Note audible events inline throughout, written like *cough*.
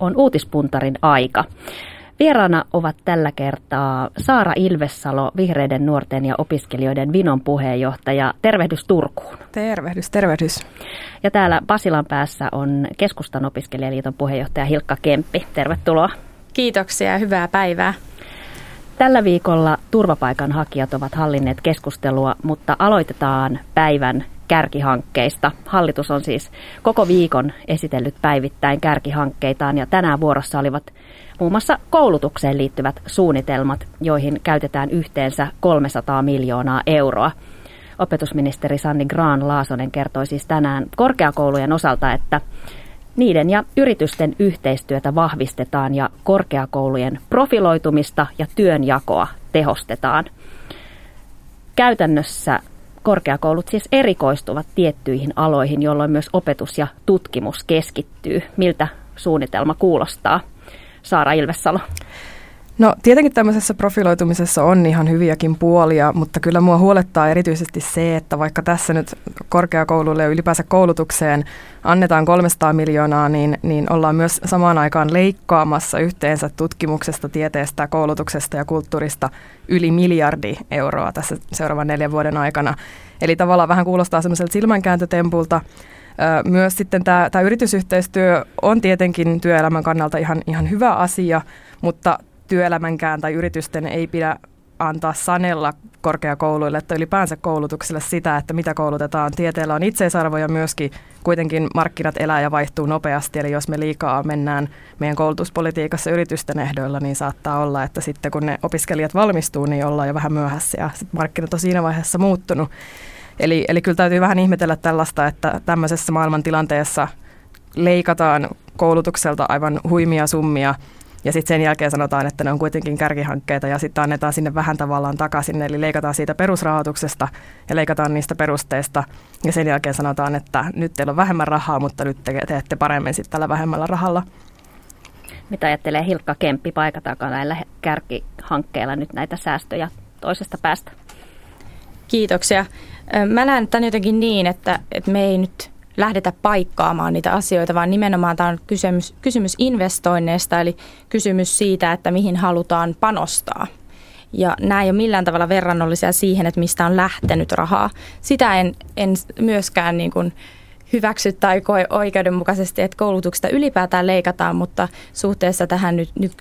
on uutispuntarin aika. Vieraana ovat tällä kertaa Saara Ilvessalo, vihreiden nuorten ja opiskelijoiden Vinon puheenjohtaja. Tervehdys Turkuun. Tervehdys, tervehdys. Ja täällä Pasilan päässä on Keskustan opiskelijaliiton puheenjohtaja Hilkka Kemppi. Tervetuloa. Kiitoksia ja hyvää päivää. Tällä viikolla turvapaikanhakijat ovat hallinneet keskustelua, mutta aloitetaan päivän kärkihankkeista. Hallitus on siis koko viikon esitellyt päivittäin kärkihankkeitaan ja tänään vuorossa olivat muun muassa koulutukseen liittyvät suunnitelmat, joihin käytetään yhteensä 300 miljoonaa euroa. Opetusministeri Sanni Graan Laasonen kertoi siis tänään korkeakoulujen osalta, että niiden ja yritysten yhteistyötä vahvistetaan ja korkeakoulujen profiloitumista ja työnjakoa tehostetaan. Käytännössä korkeakoulut siis erikoistuvat tiettyihin aloihin, jolloin myös opetus ja tutkimus keskittyy. Miltä suunnitelma kuulostaa? Saara Ilvessalo. No tietenkin tämmöisessä profiloitumisessa on ihan hyviäkin puolia, mutta kyllä mua huolettaa erityisesti se, että vaikka tässä nyt korkeakouluille ja ylipäänsä koulutukseen annetaan 300 miljoonaa, niin, niin ollaan myös samaan aikaan leikkaamassa yhteensä tutkimuksesta, tieteestä, koulutuksesta ja kulttuurista yli miljardi euroa tässä seuraavan neljän vuoden aikana. Eli tavallaan vähän kuulostaa semmoiselta silmänkääntötempulta. Myös sitten tämä, tämä yritysyhteistyö on tietenkin työelämän kannalta ihan, ihan hyvä asia, mutta työelämänkään tai yritysten ei pidä antaa sanella korkeakouluille tai ylipäänsä koulutukselle sitä, että mitä koulutetaan. Tieteellä on itseisarvo ja myöskin kuitenkin markkinat elää ja vaihtuu nopeasti. Eli jos me liikaa mennään meidän koulutuspolitiikassa yritysten ehdoilla, niin saattaa olla, että sitten kun ne opiskelijat valmistuu, niin ollaan jo vähän myöhässä ja markkinat on siinä vaiheessa muuttunut. Eli, eli kyllä täytyy vähän ihmetellä tällaista, että tämmöisessä maailmantilanteessa leikataan koulutukselta aivan huimia summia – ja sitten sen jälkeen sanotaan, että ne on kuitenkin kärkihankkeita ja sitten annetaan sinne vähän tavallaan takaisin. Eli leikataan siitä perusrahoituksesta ja leikataan niistä perusteista. Ja sen jälkeen sanotaan, että nyt teillä on vähemmän rahaa, mutta nyt te teette paremmin sitten tällä vähemmällä rahalla. Mitä ajattelee Hilkka Kemppi, paikataanko näillä kärkihankkeilla nyt näitä säästöjä toisesta päästä? Kiitoksia. Mä näen tämän jotenkin niin, että, että me ei nyt lähdetä paikkaamaan niitä asioita, vaan nimenomaan tämä on kysymys, kysymys investoinneista, eli kysymys siitä, että mihin halutaan panostaa. Ja nämä ei ole millään tavalla verrannollisia siihen, että mistä on lähtenyt rahaa. Sitä en, en myöskään niin kuin hyväksy tai koe oikeudenmukaisesti, että koulutuksesta ylipäätään leikataan, mutta suhteessa tähän nyt, nyt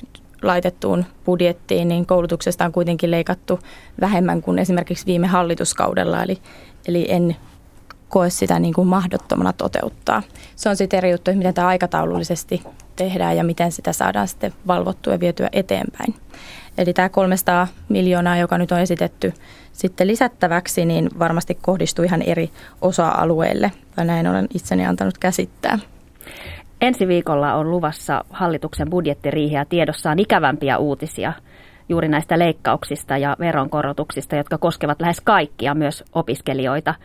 laitettuun budjettiin, niin koulutuksesta on kuitenkin leikattu vähemmän kuin esimerkiksi viime hallituskaudella. Eli, eli en koe sitä niin kuin mahdottomana toteuttaa. Se on sitten eri juttu, miten tämä aikataulullisesti tehdään ja miten sitä saadaan sitten valvottua ja vietyä eteenpäin. Eli tämä 300 miljoonaa, joka nyt on esitetty sitten lisättäväksi, niin varmasti kohdistuu ihan eri osa-alueille, tai näin olen itseni antanut käsittää. Ensi viikolla on luvassa hallituksen budjettiriihiä tiedossaan ikävämpiä uutisia juuri näistä leikkauksista ja veronkorotuksista, jotka koskevat lähes kaikkia, myös opiskelijoita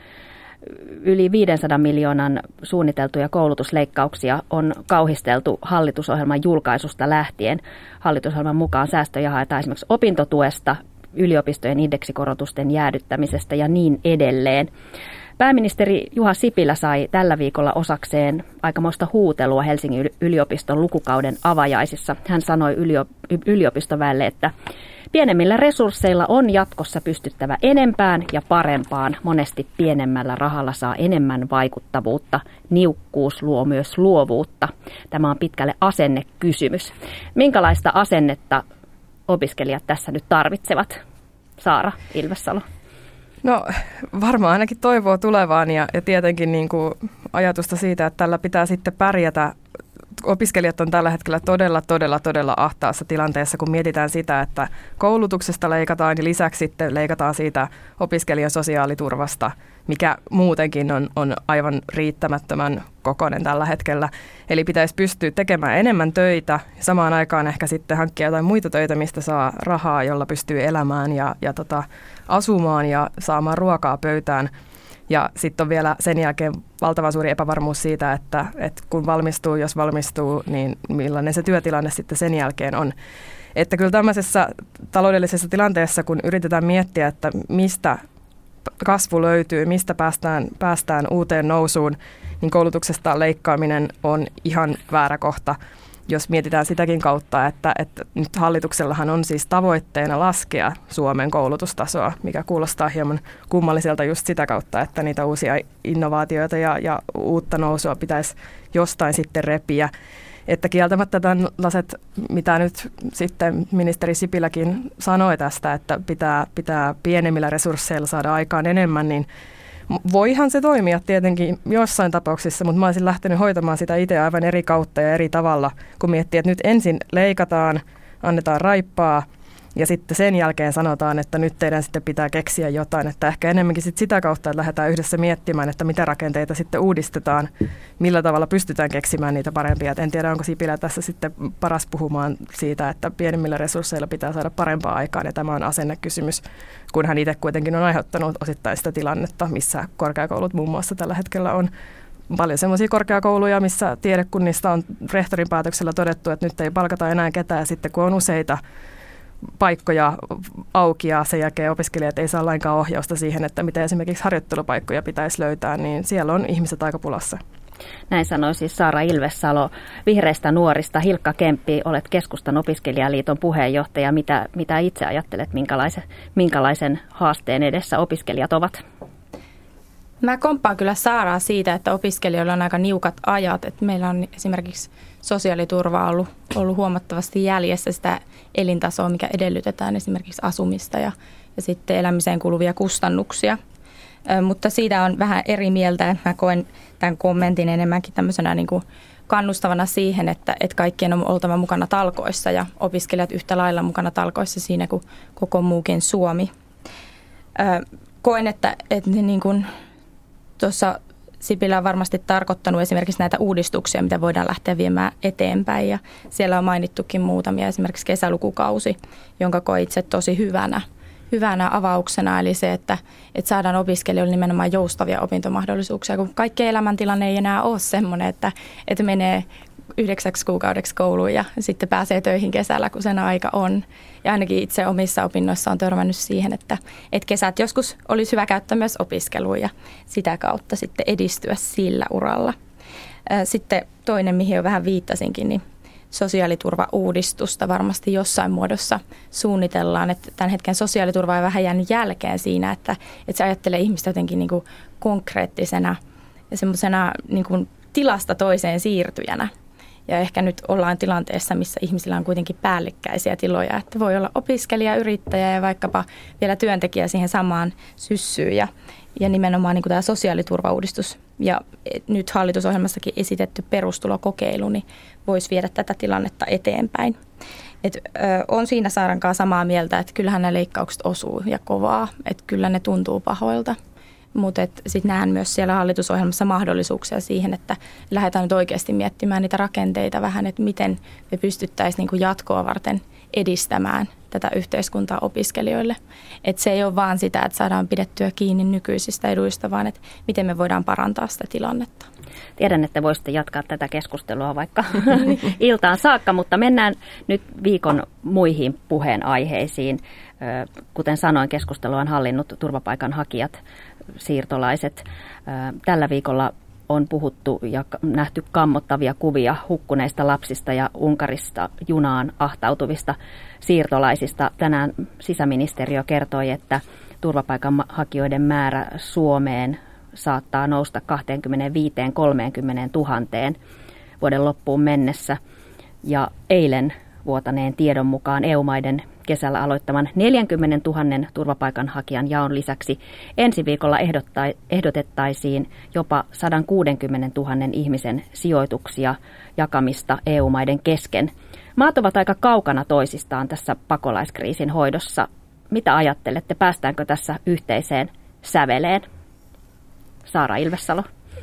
yli 500 miljoonan suunniteltuja koulutusleikkauksia on kauhisteltu hallitusohjelman julkaisusta lähtien. Hallitusohjelman mukaan säästöjä haetaan esimerkiksi opintotuesta, yliopistojen indeksikorotusten jäädyttämisestä ja niin edelleen. Pääministeri Juha Sipilä sai tällä viikolla osakseen aikamoista huutelua Helsingin yliopiston lukukauden avajaisissa. Hän sanoi yliopistoväelle, että Pienemmillä resursseilla on jatkossa pystyttävä enempään ja parempaan. Monesti pienemmällä rahalla saa enemmän vaikuttavuutta. Niukkuus luo myös luovuutta. Tämä on pitkälle asennekysymys. Minkälaista asennetta opiskelijat tässä nyt tarvitsevat? Saara Ilvessalo. No varmaan ainakin toivoa tulevaan ja, ja tietenkin niin kuin ajatusta siitä, että tällä pitää sitten pärjätä opiskelijat on tällä hetkellä todella, todella, todella ahtaassa tilanteessa, kun mietitään sitä, että koulutuksesta leikataan ja lisäksi sitten leikataan siitä opiskelijan sosiaaliturvasta, mikä muutenkin on, on aivan riittämättömän kokoinen tällä hetkellä. Eli pitäisi pystyä tekemään enemmän töitä ja samaan aikaan ehkä sitten hankkia jotain muita töitä, mistä saa rahaa, jolla pystyy elämään ja, ja tota, asumaan ja saamaan ruokaa pöytään – ja sitten on vielä sen jälkeen valtavan suuri epävarmuus siitä, että, että kun valmistuu, jos valmistuu, niin millainen se työtilanne sitten sen jälkeen on. Että kyllä tämmöisessä taloudellisessa tilanteessa, kun yritetään miettiä, että mistä kasvu löytyy, mistä päästään, päästään uuteen nousuun, niin koulutuksesta leikkaaminen on ihan väärä kohta. Jos mietitään sitäkin kautta, että, että nyt hallituksellahan on siis tavoitteena laskea Suomen koulutustasoa, mikä kuulostaa hieman kummalliselta just sitä kautta, että niitä uusia innovaatioita ja, ja uutta nousua pitäisi jostain sitten repiä. Että kieltämättä tällaiset, mitä nyt sitten ministeri Sipiläkin sanoi tästä, että pitää, pitää pienemmillä resursseilla saada aikaan enemmän, niin Voihan se toimia tietenkin jossain tapauksissa, mutta mä olisin lähtenyt hoitamaan sitä itse aivan eri kautta ja eri tavalla, kun miettii, että nyt ensin leikataan, annetaan raippaa – ja sitten sen jälkeen sanotaan, että nyt teidän sitten pitää keksiä jotain, että ehkä enemmänkin sit sitä kautta, että lähdetään yhdessä miettimään, että mitä rakenteita sitten uudistetaan, millä tavalla pystytään keksimään niitä parempia. Et en tiedä, onko Sipilä tässä sitten paras puhumaan siitä, että pienemmillä resursseilla pitää saada parempaa aikaan, ja tämä on asennekysymys, kun hän itse kuitenkin on aiheuttanut osittain sitä tilannetta, missä korkeakoulut muun muassa tällä hetkellä on paljon semmoisia korkeakouluja, missä tiedekunnista on rehtorin päätöksellä todettu, että nyt ei palkata enää ketään, ja sitten kun on useita paikkoja auki ja sen jälkeen opiskelijat ei saa lainkaan ohjausta siihen, että miten esimerkiksi harjoittelupaikkoja pitäisi löytää, niin siellä on ihmiset aika pulassa. Näin sanoi siis Saara Ilvessalo vihreistä nuorista. Hilkka Kemppi, olet keskustan opiskelijaliiton puheenjohtaja. Mitä, mitä itse ajattelet, minkälaisen, minkälaisen haasteen edessä opiskelijat ovat? Mä komppaan kyllä Saaraa siitä, että opiskelijoilla on aika niukat ajat. Että meillä on esimerkiksi sosiaaliturva ollut, ollut huomattavasti jäljessä sitä elintasoa, mikä edellytetään esimerkiksi asumista ja, ja sitten elämiseen kuluvia kustannuksia. Ö, mutta siitä on vähän eri mieltä. Mä koen tämän kommentin enemmänkin tämmöisenä niin kuin kannustavana siihen, että, että kaikkien on oltava mukana talkoissa ja opiskelijat yhtä lailla mukana talkoissa siinä kuin koko muukin Suomi. Ö, koen, että, että niin kuin tuossa Sipilä on varmasti tarkoittanut esimerkiksi näitä uudistuksia, mitä voidaan lähteä viemään eteenpäin. Ja siellä on mainittukin muutamia, esimerkiksi kesälukukausi, jonka koin itse tosi hyvänä, hyvänä avauksena. Eli se, että, että saadaan opiskelijoille nimenomaan joustavia opintomahdollisuuksia, kun kaikki elämäntilanne ei enää ole sellainen, että, että menee yhdeksäksi kuukaudeksi kouluun ja sitten pääsee töihin kesällä, kun sen aika on. Ja ainakin itse omissa opinnoissa on törmännyt siihen, että, että kesät joskus olisi hyvä käyttää myös opiskeluun ja sitä kautta sitten edistyä sillä uralla. Sitten toinen, mihin jo vähän viittasinkin, niin sosiaaliturvauudistusta varmasti jossain muodossa suunnitellaan. Että tämän hetken sosiaaliturva on vähän jäänyt jälkeen siinä, että, että se ajattelee ihmistä jotenkin niin kuin konkreettisena ja semmoisena niin tilasta toiseen siirtyjänä. Ja ehkä nyt ollaan tilanteessa, missä ihmisillä on kuitenkin päällekkäisiä tiloja, että voi olla opiskelija, yrittäjä ja vaikkapa vielä työntekijä siihen samaan syssyyn. Ja, ja nimenomaan niin kuin tämä sosiaaliturvauudistus ja nyt hallitusohjelmassakin esitetty perustulokokeilu, niin voisi viedä tätä tilannetta eteenpäin. Et, ö, on siinä Saarankaa samaa mieltä, että kyllähän nämä leikkaukset osuu ja kovaa, että kyllä ne tuntuu pahoilta – mutta sitten näen myös siellä hallitusohjelmassa mahdollisuuksia siihen, että lähdetään nyt oikeasti miettimään niitä rakenteita vähän, että miten me pystyttäisiin niin jatkoa varten edistämään tätä yhteiskuntaa opiskelijoille. Että se ei ole vaan sitä, että saadaan pidettyä kiinni nykyisistä eduista, vaan että miten me voidaan parantaa sitä tilannetta. Tiedän, että voisitte jatkaa tätä keskustelua vaikka *laughs* iltaan saakka, mutta mennään nyt viikon muihin puheenaiheisiin. Kuten sanoin, keskustelua on hallinnut turvapaikanhakijat siirtolaiset. Tällä viikolla on puhuttu ja nähty kammottavia kuvia hukkuneista lapsista ja Unkarista junaan ahtautuvista siirtolaisista. Tänään sisäministeriö kertoi, että turvapaikanhakijoiden määrä Suomeen saattaa nousta 25-30 000 vuoden loppuun mennessä. Ja eilen vuotaneen tiedon mukaan EU-maiden kesällä aloittaman 40 000 turvapaikanhakijan jaon lisäksi ensi viikolla ehdotettaisiin jopa 160 000 ihmisen sijoituksia jakamista EU-maiden kesken. Maat ovat aika kaukana toisistaan tässä pakolaiskriisin hoidossa. Mitä ajattelette, päästäänkö tässä yhteiseen säveleen? Saara Ilvessalo.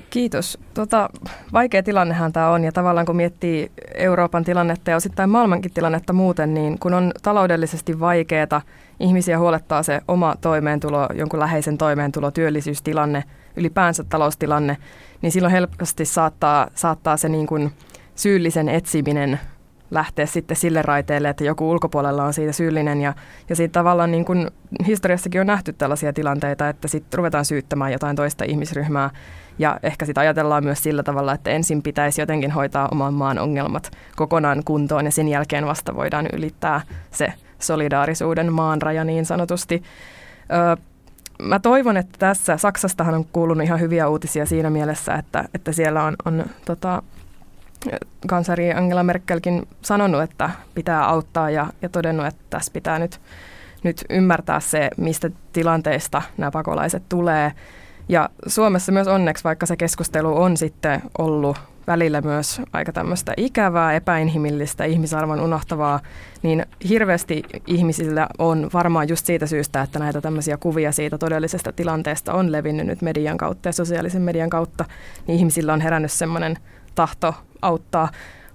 Kiitos. Tota, vaikea tilannehan tämä on ja tavallaan kun miettii Euroopan tilannetta ja osittain maailmankin tilannetta muuten, niin kun on taloudellisesti vaikeaa, ihmisiä huolettaa se oma toimeentulo, jonkun läheisen toimeentulo, työllisyystilanne, ylipäänsä taloustilanne, niin silloin helposti saattaa, saattaa se niin kuin syyllisen etsiminen lähteä sitten sille raiteelle, että joku ulkopuolella on siitä syyllinen. Ja, ja siitä tavallaan niin kuin historiassakin on nähty tällaisia tilanteita, että sitten ruvetaan syyttämään jotain toista ihmisryhmää. Ja ehkä sitten ajatellaan myös sillä tavalla, että ensin pitäisi jotenkin hoitaa oman maan ongelmat kokonaan kuntoon ja sen jälkeen vasta voidaan ylittää se solidaarisuuden maanraja niin sanotusti. Öö, mä toivon, että tässä, Saksastahan on kuulunut ihan hyviä uutisia siinä mielessä, että, että siellä on, on tota, kansari Angela Merkelkin sanonut, että pitää auttaa ja, ja todennut, että tässä pitää nyt, nyt ymmärtää se, mistä tilanteista nämä pakolaiset tulee. Ja Suomessa myös onneksi, vaikka se keskustelu on sitten ollut välillä myös aika tämmöistä ikävää, epäinhimillistä, ihmisarvon unohtavaa, niin hirveästi ihmisillä on varmaan just siitä syystä, että näitä tämmöisiä kuvia siitä todellisesta tilanteesta on levinnyt nyt median kautta ja sosiaalisen median kautta, niin ihmisillä on herännyt semmoinen tahto auttaa.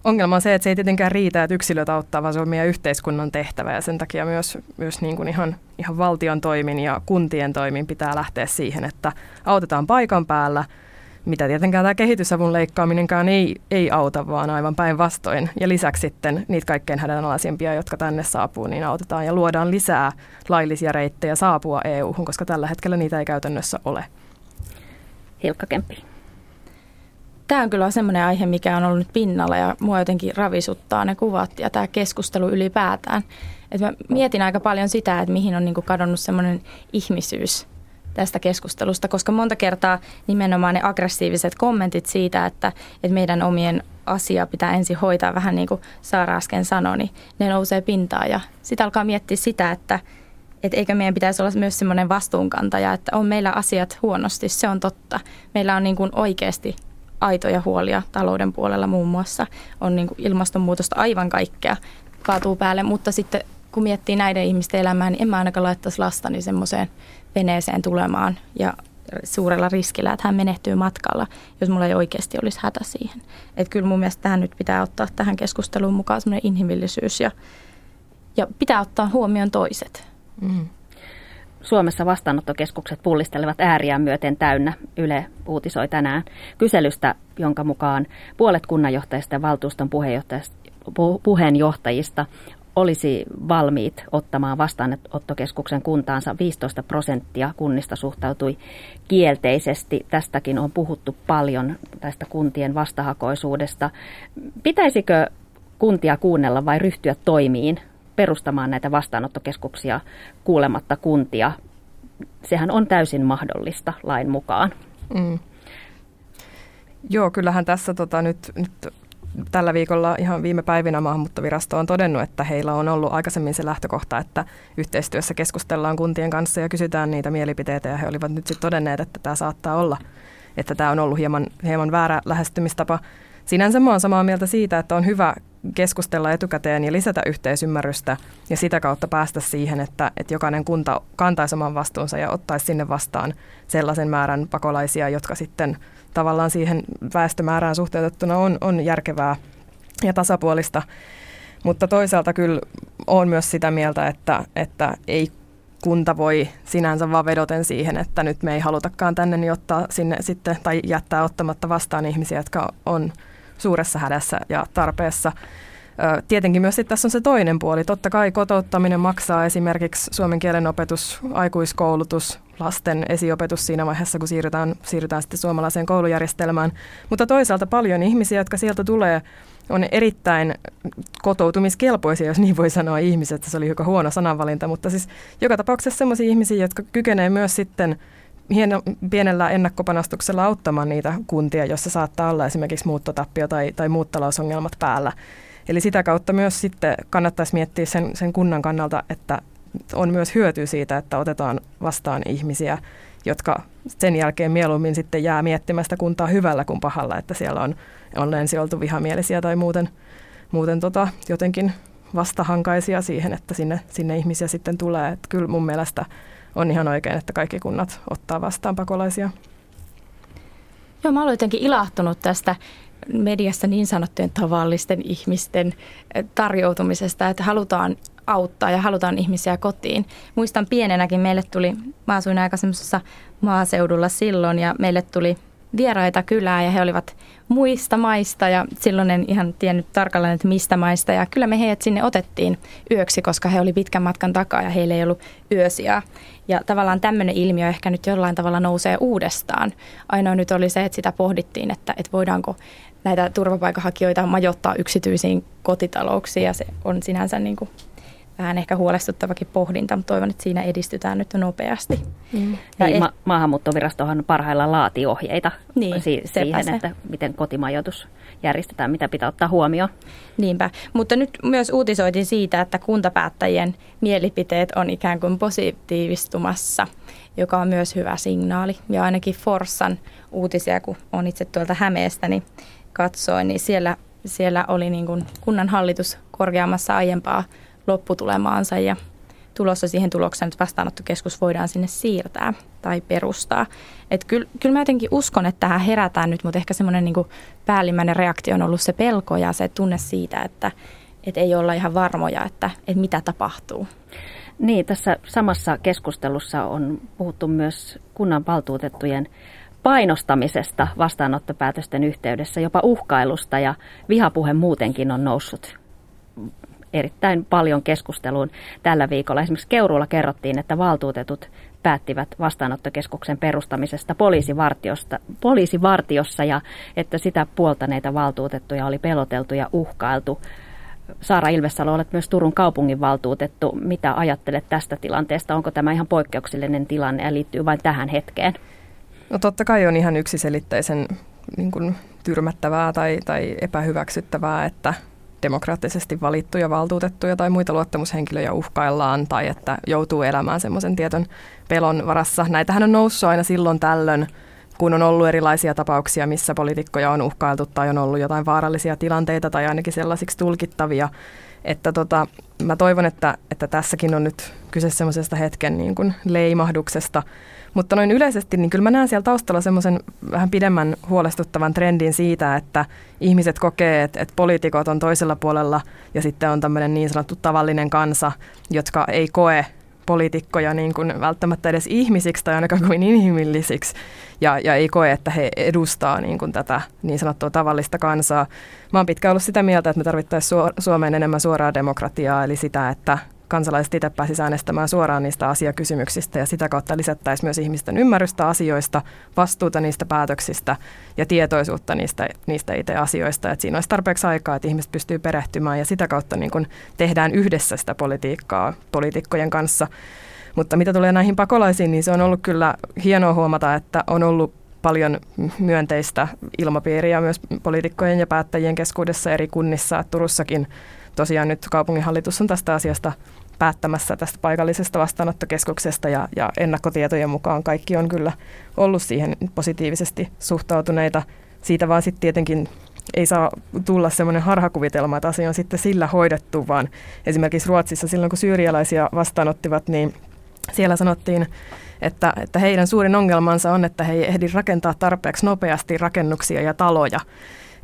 Ongelma on se, että se ei tietenkään riitä, että yksilöt auttaa, vaan se on meidän yhteiskunnan tehtävä ja sen takia myös, myös niin kuin ihan, ihan valtion toimin ja kuntien toimin pitää lähteä siihen, että autetaan paikan päällä, mitä tietenkään tämä kehitysavun leikkaaminenkaan ei, ei auta, vaan aivan päinvastoin. Ja lisäksi sitten niitä kaikkein hädänalaisimpia, jotka tänne saapuu, niin autetaan ja luodaan lisää laillisia reittejä saapua EU-hun, koska tällä hetkellä niitä ei käytännössä ole. Hilkka Kemppi tämä on kyllä semmoinen aihe, mikä on ollut nyt pinnalla ja mua jotenkin ravisuttaa ne kuvat ja tämä keskustelu ylipäätään. Et mä mietin aika paljon sitä, että mihin on niinku kadonnut semmoinen ihmisyys tästä keskustelusta, koska monta kertaa nimenomaan ne aggressiiviset kommentit siitä, että, että meidän omien asia pitää ensin hoitaa vähän niin kuin Saara äsken sanoi, niin ne nousee pintaan ja sitten alkaa miettiä sitä, että, että eikö meidän pitäisi olla myös semmoinen vastuunkantaja, että on meillä asiat huonosti, se on totta. Meillä on niin kuin oikeasti aitoja huolia talouden puolella muun muassa. On niin kuin ilmastonmuutosta aivan kaikkea kaatuu päälle, mutta sitten kun miettii näiden ihmisten elämää, niin en mä ainakaan laittaisi lastani semmoiseen veneeseen tulemaan ja suurella riskillä, että hän menehtyy matkalla, jos mulla ei oikeasti olisi hätä siihen. Että kyllä mun mielestä tähän nyt pitää ottaa tähän keskusteluun mukaan semmoinen inhimillisyys ja, ja pitää ottaa huomioon toiset. Mm. Suomessa vastaanottokeskukset pullistelevat ääriään myöten täynnä. Yle uutisoi tänään kyselystä, jonka mukaan puolet kunnanjohtajista ja valtuuston puheenjohtajista olisi valmiit ottamaan vastaanottokeskuksen kuntaansa. 15 prosenttia kunnista suhtautui kielteisesti. Tästäkin on puhuttu paljon, tästä kuntien vastahakoisuudesta. Pitäisikö kuntia kuunnella vai ryhtyä toimiin perustamaan näitä vastaanottokeskuksia kuulematta kuntia. Sehän on täysin mahdollista lain mukaan. Mm. Joo, kyllähän tässä tota, nyt, nyt tällä viikolla ihan viime päivinä maahanmuuttovirasto on todennut, että heillä on ollut aikaisemmin se lähtökohta, että yhteistyössä keskustellaan kuntien kanssa ja kysytään niitä mielipiteitä ja he olivat nyt sitten todenneet, että tämä saattaa olla, että tämä on ollut hieman, hieman väärä lähestymistapa. Sinänsä mä olen samaa mieltä siitä, että on hyvä keskustella etukäteen ja lisätä yhteisymmärrystä ja sitä kautta päästä siihen, että, että jokainen kunta kantaisi oman vastuunsa ja ottaisi sinne vastaan sellaisen määrän pakolaisia, jotka sitten tavallaan siihen väestömäärään suhteutettuna on, on järkevää ja tasapuolista. Mutta toisaalta kyllä on myös sitä mieltä, että, että ei kunta voi sinänsä vaan vedoten siihen, että nyt me ei halutakaan tänne niin ottaa sinne sitten tai jättää ottamatta vastaan ihmisiä, jotka on suuressa hädässä ja tarpeessa. Tietenkin myös tässä on se toinen puoli. Totta kai kotouttaminen maksaa esimerkiksi suomen kielen opetus, aikuiskoulutus, lasten esiopetus siinä vaiheessa, kun siirrytään, siirrytään sitten suomalaiseen koulujärjestelmään. Mutta toisaalta paljon ihmisiä, jotka sieltä tulee, on erittäin kotoutumiskelpoisia, jos niin voi sanoa ihmiset. Se oli joka huono sananvalinta, mutta siis joka tapauksessa sellaisia ihmisiä, jotka kykenevät myös sitten – hieno, pienellä ennakkopanostuksella auttamaan niitä kuntia, joissa saattaa olla esimerkiksi muuttotappio tai, tai muut talousongelmat päällä. Eli sitä kautta myös sitten kannattaisi miettiä sen, sen kunnan kannalta, että on myös hyöty siitä, että otetaan vastaan ihmisiä, jotka sen jälkeen mieluummin sitten jää miettimään sitä kuntaa hyvällä kuin pahalla, että siellä on, on ensin oltu vihamielisiä tai muuten, muuten tota, jotenkin vastahankaisia siihen, että sinne, sinne ihmisiä sitten tulee. Että kyllä mun mielestä on ihan oikein, että kaikki kunnat ottaa vastaan pakolaisia. Joo, mä olen jotenkin ilahtunut tästä mediassa niin sanottujen tavallisten ihmisten eh, tarjoutumisesta, että halutaan auttaa ja halutaan ihmisiä kotiin. Muistan pienenäkin, meille tuli, mä asuin aika semmoisessa maaseudulla silloin ja meille tuli vieraita kylää ja he olivat muista maista ja silloin en ihan tiennyt tarkalleen, että mistä maista. Ja kyllä me heidät sinne otettiin yöksi, koska he oli pitkän matkan takaa ja heillä ei ollut yösiä. Ja tavallaan tämmöinen ilmiö ehkä nyt jollain tavalla nousee uudestaan. Ainoa nyt oli se, että sitä pohdittiin, että, että voidaanko näitä turvapaikanhakijoita majoittaa yksityisiin kotitalouksiin ja se on sinänsä niin kuin vähän ehkä huolestuttavakin pohdinta, mutta toivon, että siinä edistytään nyt nopeasti. Mm. Ja niin, et... ma- maahanmuuttovirastohan parhaillaan laati ohjeita niin, si- siihen, se. että miten kotimajoitus järjestetään, mitä pitää ottaa huomioon. Niinpä, mutta nyt myös uutisoitiin siitä, että kuntapäättäjien mielipiteet on ikään kuin positiivistumassa, joka on myös hyvä signaali. Ja ainakin Forssan uutisia, kun on itse tuolta Hämeestä, niin katsoin, niin siellä, siellä oli niin kuin kunnan hallitus korkeammassa aiempaa lopputulemaansa ja tulossa siihen tulokseen, että vastaanottokeskus voidaan sinne siirtää tai perustaa. Et kyllä, kyllä mä jotenkin uskon, että tähän herätään nyt, mutta ehkä semmoinen niin päällimmäinen reaktio on ollut se pelko ja se tunne siitä, että, että ei olla ihan varmoja, että, että mitä tapahtuu. Niin, tässä samassa keskustelussa on puhuttu myös kunnan valtuutettujen painostamisesta vastaanottopäätösten yhteydessä, jopa uhkailusta ja vihapuhe muutenkin on noussut erittäin paljon keskusteluun tällä viikolla. Esimerkiksi Keuruulla kerrottiin, että valtuutetut päättivät vastaanottokeskuksen perustamisesta poliisivartiosta, poliisivartiossa ja että sitä puoltaneita valtuutettuja oli peloteltu ja uhkailtu. Saara Ilvesalo, olet myös Turun kaupungin valtuutettu. Mitä ajattelet tästä tilanteesta? Onko tämä ihan poikkeuksellinen tilanne ja liittyy vain tähän hetkeen? No totta kai on ihan yksiselitteisen niin kuin, tyrmättävää tai, tai epähyväksyttävää, että demokraattisesti valittuja valtuutettuja tai muita luottamushenkilöjä uhkaillaan tai että joutuu elämään semmoisen tietyn pelon varassa. Näitähän on noussut aina silloin tällöin, kun on ollut erilaisia tapauksia, missä poliitikkoja on uhkailtu tai on ollut jotain vaarallisia tilanteita tai ainakin sellaisiksi tulkittavia. Että tota, mä toivon, että, että tässäkin on nyt kyse semmoisesta hetken niin kuin leimahduksesta, mutta noin yleisesti, niin kyllä mä näen siellä taustalla semmoisen vähän pidemmän huolestuttavan trendin siitä, että ihmiset kokee, että, että poliitikot on toisella puolella ja sitten on tämmöinen niin sanottu tavallinen kansa, jotka ei koe poliitikkoja niin kuin välttämättä edes ihmisiksi tai ainakaan kuin inhimillisiksi ja, ja ei koe, että he edustaa niin kuin tätä niin sanottua tavallista kansaa. Mä oon pitkään ollut sitä mieltä, että me tarvittaisiin Suomeen enemmän suoraa demokratiaa, eli sitä, että kansalaiset itse pääsisivät äänestämään suoraan niistä asiakysymyksistä ja sitä kautta lisättäisiin myös ihmisten ymmärrystä asioista, vastuuta niistä päätöksistä ja tietoisuutta niistä, niistä itse asioista. Että siinä olisi tarpeeksi aikaa, että ihmiset pystyy perehtymään ja sitä kautta niin kun tehdään yhdessä sitä politiikkaa poliitikkojen kanssa. Mutta mitä tulee näihin pakolaisiin, niin se on ollut kyllä hienoa huomata, että on ollut paljon myönteistä ilmapiiriä myös poliitikkojen ja päättäjien keskuudessa eri kunnissa. Turussakin tosiaan nyt kaupunginhallitus on tästä asiasta päättämässä tästä paikallisesta vastaanottokeskuksesta ja, ja ennakkotietojen mukaan kaikki on kyllä ollut siihen positiivisesti suhtautuneita. Siitä vaan sitten tietenkin ei saa tulla semmoinen harhakuvitelma, että asia on sitten sillä hoidettu, vaan esimerkiksi Ruotsissa silloin kun syyrialaisia vastaanottivat, niin siellä sanottiin, että, että heidän suurin ongelmansa on, että he ei ehdi rakentaa tarpeeksi nopeasti rakennuksia ja taloja.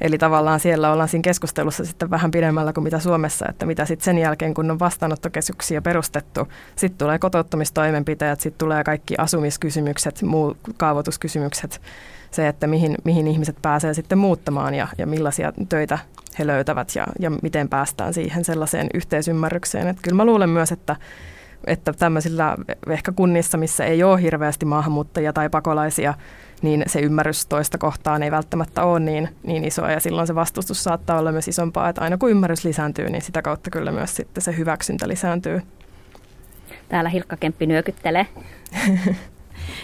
Eli tavallaan siellä ollaan siinä keskustelussa sitten vähän pidemmällä kuin mitä Suomessa, että mitä sitten sen jälkeen, kun on vastaanottokeskuksia perustettu, sitten tulee kotouttamistoimenpiteet, sitten tulee kaikki asumiskysymykset, muu kaavoituskysymykset, se, että mihin, mihin ihmiset pääsee sitten muuttamaan ja, ja millaisia töitä he löytävät ja, ja miten päästään siihen sellaiseen yhteisymmärrykseen. Että kyllä mä luulen myös, että että tämmöisillä ehkä kunnissa, missä ei ole hirveästi maahanmuuttajia tai pakolaisia, niin se ymmärrys toista kohtaan ei välttämättä ole niin, niin isoa ja silloin se vastustus saattaa olla myös isompaa, että aina kun ymmärrys lisääntyy, niin sitä kautta kyllä myös sitten se hyväksyntä lisääntyy. Täällä Hilkka Kemppi nyökyttelee. *laughs*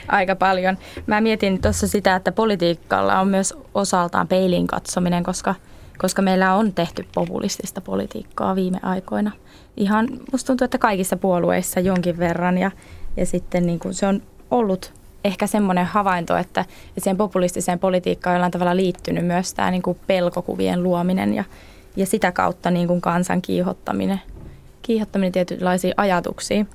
Aika paljon. Mä mietin tuossa sitä, että politiikalla on myös osaltaan peiliin katsominen, koska, koska meillä on tehty populistista politiikkaa viime aikoina. Ihan musta tuntuu, että kaikissa puolueissa jonkin verran ja, ja sitten niin kuin se on ollut ehkä semmoinen havainto, että, että siihen populistiseen politiikkaan on jollain tavalla liittynyt myös tämä niin kuin pelkokuvien luominen ja, ja sitä kautta niin kuin kansan kiihottaminen, kiihottaminen tietynlaisiin ajatuksiin.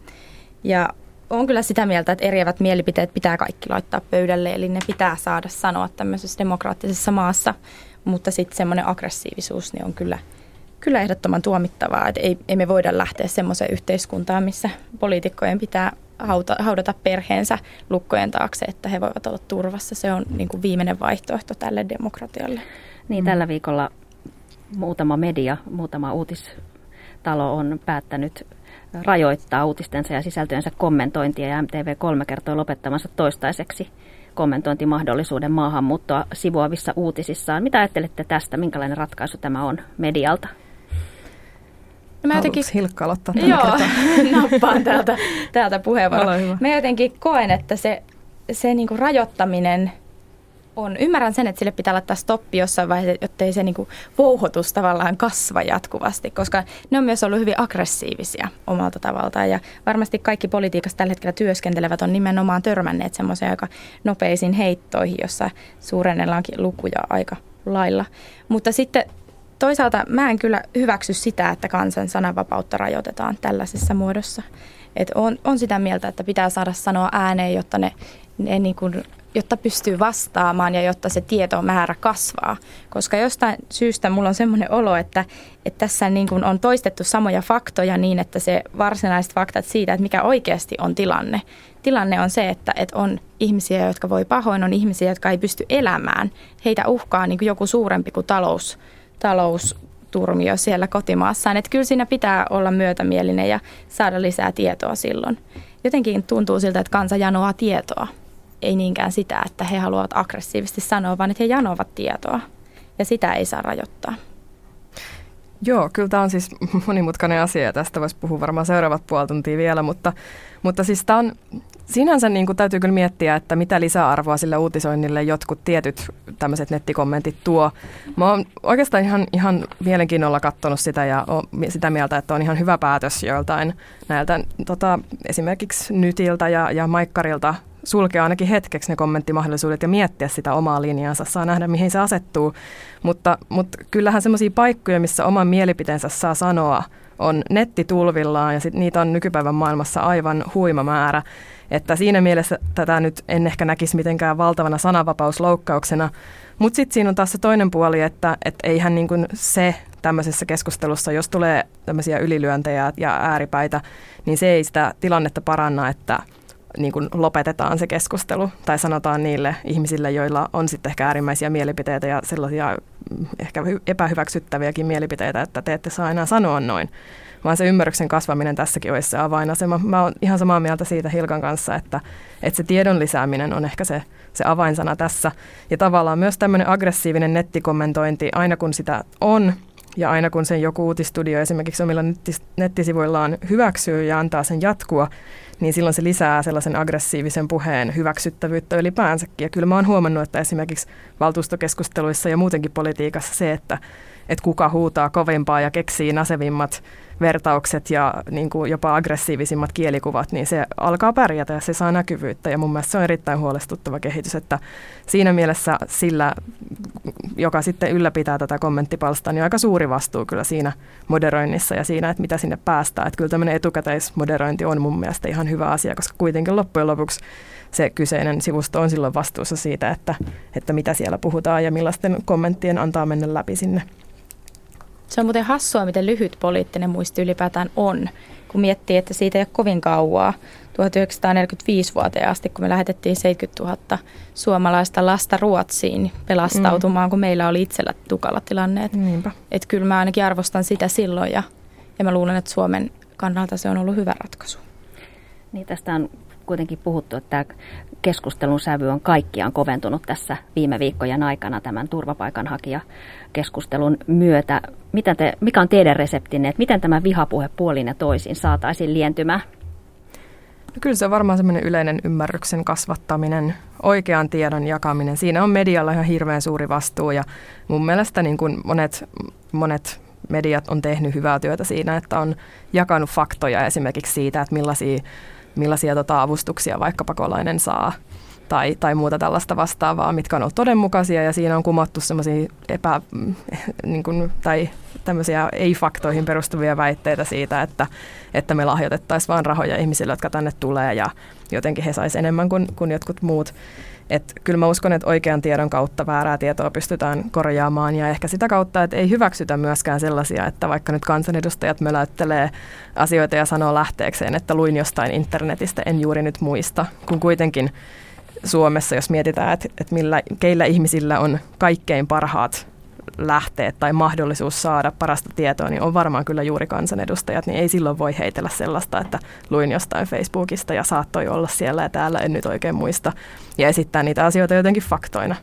Ja on kyllä sitä mieltä, että eriävät mielipiteet pitää kaikki laittaa pöydälle, eli ne pitää saada sanoa tämmöisessä demokraattisessa maassa, mutta sitten semmoinen aggressiivisuus niin on kyllä, kyllä ehdottoman tuomittavaa, että ei, ei me voida lähteä semmoiseen yhteiskuntaan, missä poliitikkojen pitää hauta, haudata perheensä lukkojen taakse, että he voivat olla turvassa. Se on niin kuin viimeinen vaihtoehto tälle demokratialle. Niin, tällä viikolla muutama media, muutama uutistalo on päättänyt rajoittaa uutistensa ja sisältöjensä kommentointia ja MTV3 kertoo lopettamansa toistaiseksi kommentointimahdollisuuden maahanmuuttoa sivuavissa uutisissaan. Mitä ajattelette tästä? Minkälainen ratkaisu tämä on medialta? No mä jotenkin... Hilkka aloittaa Joo, *laughs* nappaan täältä, täältä puheenvuoron. Mä jotenkin koen, että se, se niinku rajoittaminen on. Ymmärrän sen, että sille pitää laittaa stoppi jossain vaiheessa, jotta ei se niinku vouhotus tavallaan kasva jatkuvasti, koska ne on myös ollut hyvin aggressiivisia omalta tavaltaan. Ja varmasti kaikki politiikassa tällä hetkellä työskentelevät on nimenomaan törmänneet semmoiseen aika nopeisiin heittoihin, jossa suurennellaankin lukuja aika lailla. Mutta sitten toisaalta mä en kyllä hyväksy sitä, että kansan sananvapautta rajoitetaan tällaisessa muodossa. Et on, on sitä mieltä, että pitää saada sanoa ääneen, jotta ne, ne niin kuin jotta pystyy vastaamaan ja jotta se tietomäärä kasvaa. Koska jostain syystä mulla on semmoinen olo, että, että tässä niin kuin on toistettu samoja faktoja niin, että se varsinaiset faktat siitä, että mikä oikeasti on tilanne. Tilanne on se, että, että on ihmisiä, jotka voi pahoin, on ihmisiä, jotka ei pysty elämään. Heitä uhkaa niin kuin joku suurempi kuin talous, talousturmio siellä kotimaassaan. Että kyllä siinä pitää olla myötämielinen ja saada lisää tietoa silloin. Jotenkin tuntuu siltä, että kansa janoaa tietoa ei niinkään sitä, että he haluavat aggressiivisesti sanoa, vaan että he janovat tietoa. Ja sitä ei saa rajoittaa. Joo, kyllä tämä on siis *laughs* monimutkainen asia ja tästä voisi puhua varmaan seuraavat puoli tuntia vielä, mutta, mutta siis tämä on sinänsä niin kuin täytyy kyllä miettiä, että mitä lisäarvoa sille uutisoinnille jotkut tietyt tämmöiset nettikommentit tuo. Mä oon oikeastaan ihan, ihan mielenkiinnolla katsonut sitä ja sitä mieltä, että on ihan hyvä päätös joiltain näiltä tota, esimerkiksi Nytiltä ja, ja Maikkarilta sulkea ainakin hetkeksi ne kommenttimahdollisuudet ja miettiä sitä omaa linjaansa, saa nähdä mihin se asettuu. Mutta, mutta kyllähän semmoisia paikkoja, missä oman mielipiteensä saa sanoa, on nettitulvillaan ja sit niitä on nykypäivän maailmassa aivan huima määrä. Että siinä mielessä tätä nyt en ehkä näkisi mitenkään valtavana sananvapausloukkauksena. Mutta sitten siinä on taas se toinen puoli, että et eihän niin kuin se tämmöisessä keskustelussa, jos tulee tämmöisiä ylilyöntejä ja ääripäitä, niin se ei sitä tilannetta paranna, että – niin kuin lopetetaan se keskustelu tai sanotaan niille ihmisille, joilla on sitten ehkä äärimmäisiä mielipiteitä ja sellaisia mm, ehkä epähyväksyttäviäkin mielipiteitä, että te ette saa enää sanoa noin. Vaan se ymmärryksen kasvaminen tässäkin olisi se avainasema. Mä oon ihan samaa mieltä siitä Hilkan kanssa, että, että se tiedon lisääminen on ehkä se, se avainsana tässä. Ja tavallaan myös tämmöinen aggressiivinen nettikommentointi, aina kun sitä on, ja aina kun sen joku uutistudio esimerkiksi omilla nettisivuillaan hyväksyy ja antaa sen jatkua, niin silloin se lisää sellaisen aggressiivisen puheen hyväksyttävyyttä ylipäänsäkin. Ja kyllä mä oon huomannut, että esimerkiksi valtuustokeskusteluissa ja muutenkin politiikassa se, että, että kuka huutaa kovimpaa ja keksii nasevimmat vertaukset ja niin kuin jopa aggressiivisimmat kielikuvat, niin se alkaa pärjätä ja se saa näkyvyyttä. Ja mun mielestä se on erittäin huolestuttava kehitys, että siinä mielessä sillä, joka sitten ylläpitää tätä kommenttipalstaa, niin aika suuri vastuu kyllä siinä moderoinnissa ja siinä, että mitä sinne päästään. Että kyllä tämmöinen etukäteismoderointi on mun mielestä ihan hyvä asia, koska kuitenkin loppujen lopuksi se kyseinen sivusto on silloin vastuussa siitä, että, että mitä siellä puhutaan ja millaisten kommenttien antaa mennä läpi sinne. Se on muuten hassua, miten lyhyt poliittinen muisti ylipäätään on, kun miettii, että siitä ei ole kovin kauaa. 1945 vuoteen asti, kun me lähetettiin 70 000 suomalaista lasta Ruotsiin pelastautumaan, mm. kun meillä oli itsellä tukala tilanne. Että et kyllä mä ainakin arvostan sitä silloin ja, ja mä luulen, että Suomen kannalta se on ollut hyvä ratkaisu. Niin tästä on kuitenkin puhuttu, että keskustelun sävy on kaikkiaan koventunut tässä viime viikkojen aikana tämän turvapaikanhakijakeskustelun myötä. Miten te, mikä on teidän reseptinne, että miten tämä vihapuhe puolin ja toisin saataisiin lientymään? No kyllä se on varmaan semmoinen yleinen ymmärryksen kasvattaminen, oikean tiedon jakaminen. Siinä on medialla ihan hirveän suuri vastuu ja mun mielestä niin kuin monet, monet mediat on tehnyt hyvää työtä siinä, että on jakanut faktoja esimerkiksi siitä, että millaisia millaisia tota, avustuksia vaikka pakolainen saa tai, tai muuta tällaista vastaavaa, mitkä on ollut todenmukaisia ja siinä on kumottu semmoisia epä, niin kuin, tai tämmöisiä ei-faktoihin perustuvia väitteitä siitä, että, että me lahjoitettaisiin vain rahoja ihmisille, jotka tänne tulee ja jotenkin he saisivat enemmän kuin, kuin jotkut muut. Et kyllä mä uskon, että oikean tiedon kautta väärää tietoa pystytään korjaamaan. Ja ehkä sitä kautta, että ei hyväksytä myöskään sellaisia, että vaikka nyt kansanedustajat möläyttelee asioita ja sanoo lähteekseen, että luin jostain internetistä, en juuri nyt muista, kun kuitenkin Suomessa, jos mietitään, että, että millä, keillä ihmisillä on kaikkein parhaat lähteet tai mahdollisuus saada parasta tietoa, niin on varmaan kyllä juuri kansanedustajat, niin ei silloin voi heitellä sellaista, että luin jostain Facebookista ja saattoi olla siellä ja täällä, en nyt oikein muista, ja esittää niitä asioita jotenkin faktoina.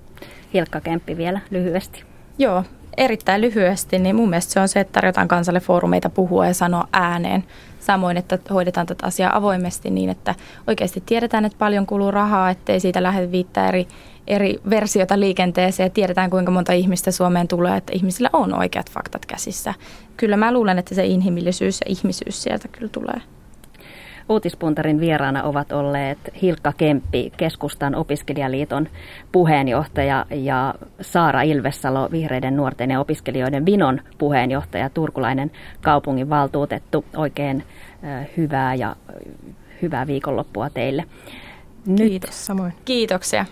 Hilkka Kemppi vielä lyhyesti. Joo, erittäin lyhyesti, niin mun mielestä se on se, että tarjotaan kansalle foorumeita puhua ja sanoa ääneen. Samoin, että hoidetaan tätä asiaa avoimesti niin, että oikeasti tiedetään, että paljon kuluu rahaa, ettei siitä lähde viittää eri eri versiota liikenteeseen ja tiedetään kuinka monta ihmistä Suomeen tulee, että ihmisillä on oikeat faktat käsissä. Kyllä mä luulen, että se inhimillisyys ja ihmisyys sieltä kyllä tulee. Uutispuntarin vieraana ovat olleet Hilkka Kemppi, keskustan opiskelijaliiton puheenjohtaja ja Saara Ilvessalo, vihreiden nuorten ja opiskelijoiden Vinon puheenjohtaja, turkulainen kaupungin valtuutettu. Oikein hyvää ja hyvää viikonloppua teille. Nyt. Kiitos samoin. Kiitoksia.